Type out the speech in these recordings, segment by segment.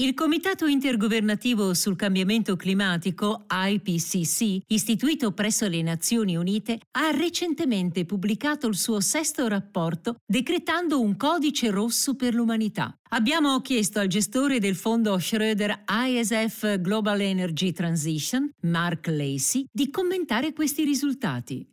Il Comitato intergovernativo sul cambiamento climatico, IPCC, istituito presso le Nazioni Unite, ha recentemente pubblicato il suo sesto rapporto decretando un codice rosso per l'umanità. Abbiamo chiesto al gestore del fondo Schroeder ISF Global Energy Transition, Mark Lacey, di commentare questi risultati.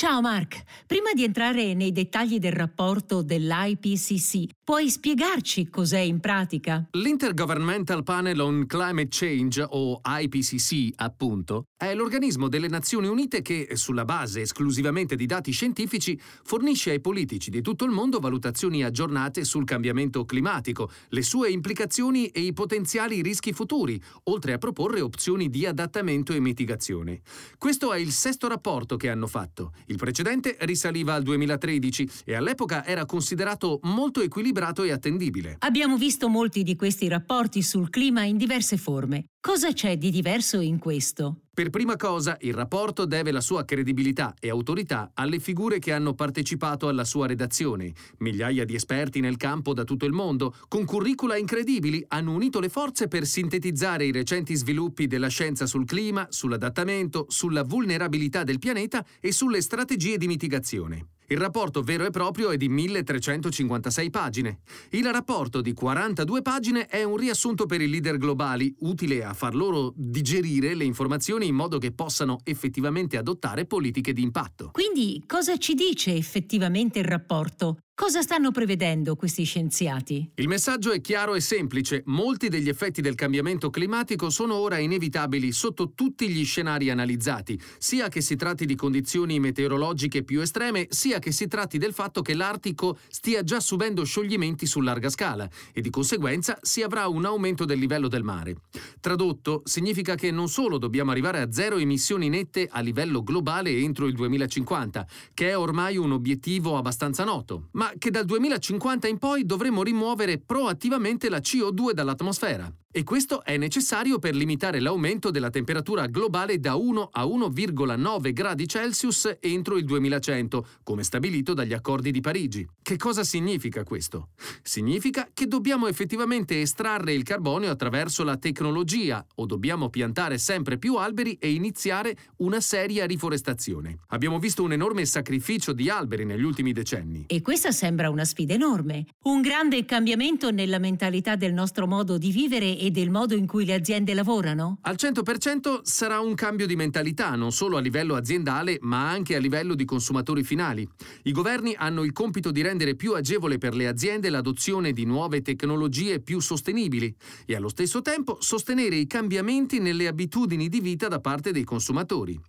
Ciao Mark, prima di entrare nei dettagli del rapporto dell'IPCC, puoi spiegarci cos'è in pratica? L'Intergovernmental Panel on Climate Change, o IPCC appunto, è l'organismo delle Nazioni Unite che, sulla base esclusivamente di dati scientifici, fornisce ai politici di tutto il mondo valutazioni aggiornate sul cambiamento climatico, le sue implicazioni e i potenziali rischi futuri, oltre a proporre opzioni di adattamento e mitigazione. Questo è il sesto rapporto che hanno fatto. Il precedente risaliva al 2013 e all'epoca era considerato molto equilibrato e attendibile. Abbiamo visto molti di questi rapporti sul clima in diverse forme. Cosa c'è di diverso in questo? Per prima cosa, il rapporto deve la sua credibilità e autorità alle figure che hanno partecipato alla sua redazione. Migliaia di esperti nel campo da tutto il mondo, con curricula incredibili, hanno unito le forze per sintetizzare i recenti sviluppi della scienza sul clima, sull'adattamento, sulla vulnerabilità del pianeta e sulle strategie di mitigazione. Il rapporto vero e proprio è di 1356 pagine. Il rapporto di 42 pagine è un riassunto per i leader globali, utile a far loro digerire le informazioni in modo che possano effettivamente adottare politiche di impatto. Quindi cosa ci dice effettivamente il rapporto? Cosa stanno prevedendo questi scienziati? Il messaggio è chiaro e semplice. Molti degli effetti del cambiamento climatico sono ora inevitabili sotto tutti gli scenari analizzati, sia che si tratti di condizioni meteorologiche più estreme, sia che si tratti del fatto che l'Artico stia già subendo scioglimenti su larga scala e di conseguenza si avrà un aumento del livello del mare. Tradotto, significa che non solo dobbiamo arrivare a zero emissioni nette a livello globale entro il 2050, che è ormai un obiettivo abbastanza noto, ma che dal 2050 in poi dovremo rimuovere proattivamente la CO2 dall'atmosfera. E questo è necessario per limitare l'aumento della temperatura globale da 1 a 1,9 gradi Celsius entro il 2100, come stabilito dagli accordi di Parigi. Che cosa significa questo? Significa che dobbiamo effettivamente estrarre il carbonio attraverso la tecnologia o dobbiamo piantare sempre più alberi e iniziare una seria riforestazione. Abbiamo visto un enorme sacrificio di alberi negli ultimi decenni. E questa sembra una sfida enorme, un grande cambiamento nella mentalità del nostro modo di vivere e del modo in cui le aziende lavorano? Al 100% sarà un cambio di mentalità, non solo a livello aziendale, ma anche a livello di consumatori finali. I governi hanno il compito di rendere più agevole per le aziende l'adozione di nuove tecnologie più sostenibili e allo stesso tempo sostenere i cambiamenti nelle abitudini di vita da parte dei consumatori.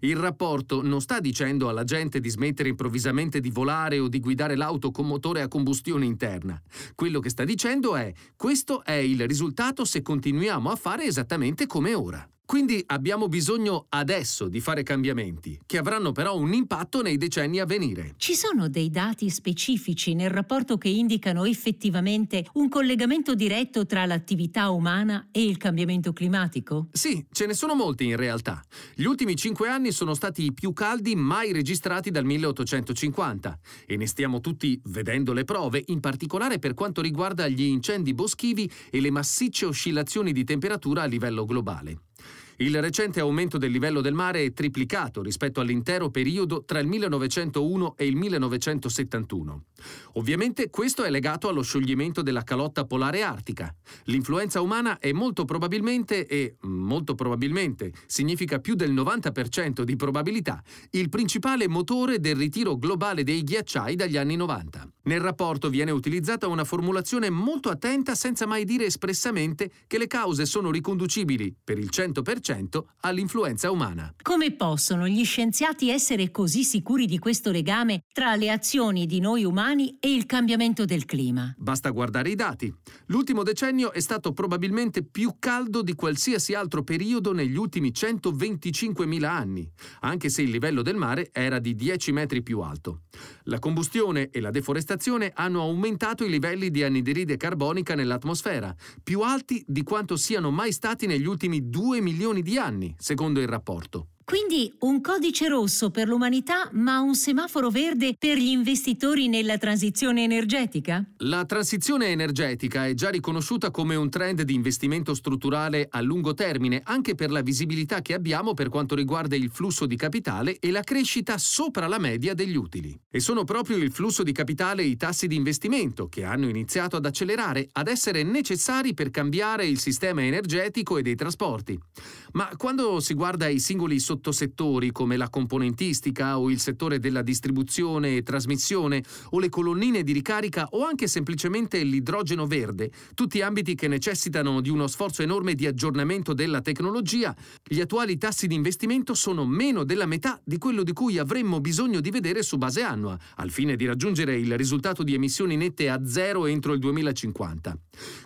Il rapporto non sta dicendo alla gente di smettere improvvisamente di volare o di guidare l'auto con motore a combustione interna. Quello che sta dicendo è questo è il risultato se continuiamo a fare esattamente come ora. Quindi abbiamo bisogno adesso di fare cambiamenti, che avranno però un impatto nei decenni a venire. Ci sono dei dati specifici nel rapporto che indicano effettivamente un collegamento diretto tra l'attività umana e il cambiamento climatico? Sì, ce ne sono molti in realtà. Gli ultimi cinque anni sono stati i più caldi mai registrati dal 1850 e ne stiamo tutti vedendo le prove, in particolare per quanto riguarda gli incendi boschivi e le massicce oscillazioni di temperatura a livello globale. Il recente aumento del livello del mare è triplicato rispetto all'intero periodo tra il 1901 e il 1971. Ovviamente questo è legato allo scioglimento della calotta polare artica. L'influenza umana è molto probabilmente, e molto probabilmente significa più del 90% di probabilità, il principale motore del ritiro globale dei ghiacciai dagli anni 90. Nel rapporto viene utilizzata una formulazione molto attenta senza mai dire espressamente che le cause sono riconducibili, per il 100%, all'influenza umana. Come possono gli scienziati essere così sicuri di questo legame tra le azioni di noi umani e il cambiamento del clima? Basta guardare i dati. L'ultimo decennio è stato probabilmente più caldo di qualsiasi altro periodo negli ultimi 125.000 anni, anche se il livello del mare era di 10 metri più alto. La combustione e la deforestazione hanno aumentato i livelli di anidride carbonica nell'atmosfera, più alti di quanto siano mai stati negli ultimi 2 milioni di anni, secondo il rapporto. Quindi un codice rosso per l'umanità, ma un semaforo verde per gli investitori nella transizione energetica? La transizione energetica è già riconosciuta come un trend di investimento strutturale a lungo termine, anche per la visibilità che abbiamo per quanto riguarda il flusso di capitale e la crescita sopra la media degli utili. E sono proprio il flusso di capitale e i tassi di investimento che hanno iniziato ad accelerare, ad essere necessari per cambiare il sistema energetico e dei trasporti. Ma quando si guarda i singoli sottosetti sottosettori come la componentistica o il settore della distribuzione e trasmissione o le colonnine di ricarica o anche semplicemente l'idrogeno verde, tutti ambiti che necessitano di uno sforzo enorme di aggiornamento della tecnologia, gli attuali tassi di investimento sono meno della metà di quello di cui avremmo bisogno di vedere su base annua, al fine di raggiungere il risultato di emissioni nette a zero entro il 2050.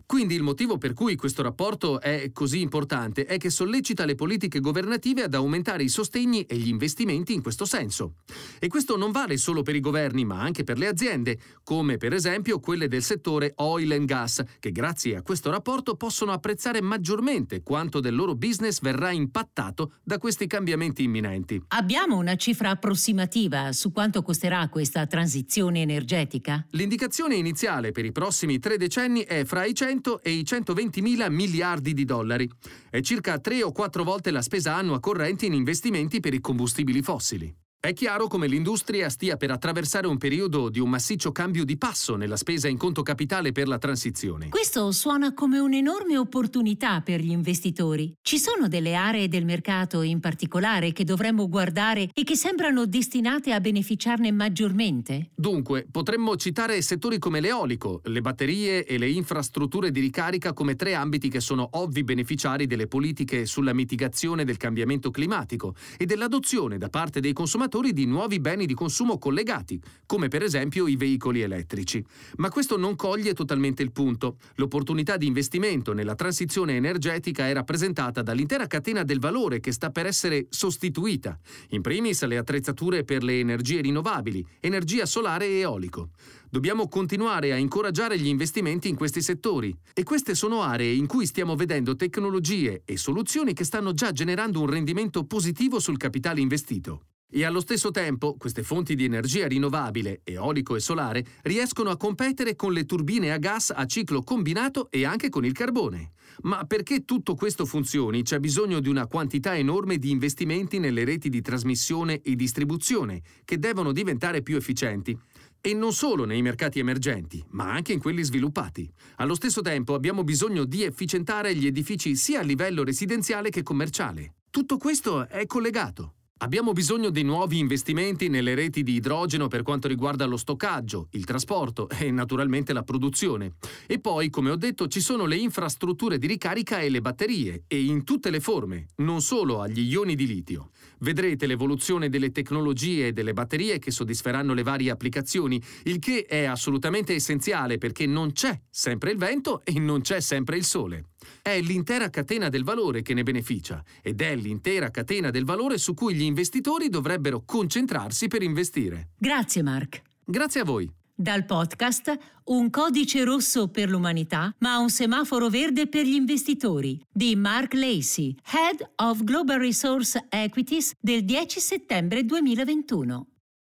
Quindi il motivo per cui questo rapporto è così importante è che sollecita le politiche governative ad aumentare i sostegni e gli investimenti in questo senso. E questo non vale solo per i governi, ma anche per le aziende, come per esempio quelle del settore oil and gas, che grazie a questo rapporto possono apprezzare maggiormente quanto del loro business verrà impattato da questi cambiamenti imminenti. Abbiamo una cifra approssimativa su quanto costerà questa transizione energetica? L'indicazione iniziale per i prossimi tre decenni è fra i 100 e i 120 mila miliardi di dollari. È circa tre o quattro volte la spesa annua corrente in investimenti investimenti per i combustibili fossili. È chiaro come l'industria stia per attraversare un periodo di un massiccio cambio di passo nella spesa in conto capitale per la transizione. Questo suona come un'enorme opportunità per gli investitori. Ci sono delle aree del mercato in particolare che dovremmo guardare e che sembrano destinate a beneficiarne maggiormente? Dunque, potremmo citare settori come l'eolico, le batterie e le infrastrutture di ricarica come tre ambiti che sono ovvi beneficiari delle politiche sulla mitigazione del cambiamento climatico e dell'adozione da parte dei consumatori consumatori di nuovi beni di consumo collegati, come per esempio i veicoli elettrici. Ma questo non coglie totalmente il punto. L'opportunità di investimento nella transizione energetica è rappresentata dall'intera catena del valore che sta per essere sostituita, in primis le attrezzature per le energie rinnovabili, energia solare e eolico. Dobbiamo continuare a incoraggiare gli investimenti in questi settori e queste sono aree in cui stiamo vedendo tecnologie e soluzioni che stanno già generando un rendimento positivo sul capitale investito. E allo stesso tempo queste fonti di energia rinnovabile, eolico e solare, riescono a competere con le turbine a gas a ciclo combinato e anche con il carbone. Ma perché tutto questo funzioni c'è bisogno di una quantità enorme di investimenti nelle reti di trasmissione e distribuzione, che devono diventare più efficienti. E non solo nei mercati emergenti, ma anche in quelli sviluppati. Allo stesso tempo abbiamo bisogno di efficientare gli edifici sia a livello residenziale che commerciale. Tutto questo è collegato. Abbiamo bisogno di nuovi investimenti nelle reti di idrogeno per quanto riguarda lo stoccaggio, il trasporto e naturalmente la produzione. E poi, come ho detto, ci sono le infrastrutture di ricarica e le batterie, e in tutte le forme, non solo agli ioni di litio. Vedrete l'evoluzione delle tecnologie e delle batterie che soddisferanno le varie applicazioni, il che è assolutamente essenziale perché non c'è sempre il vento e non c'è sempre il sole. È l'intera catena del valore che ne beneficia ed è l'intera catena del valore su cui gli investitori dovrebbero concentrarsi per investire. Grazie Mark. Grazie a voi. Dal podcast Un codice rosso per l'umanità, ma un semaforo verde per gli investitori di Mark Lacey, Head of Global Resource Equities del 10 settembre 2021.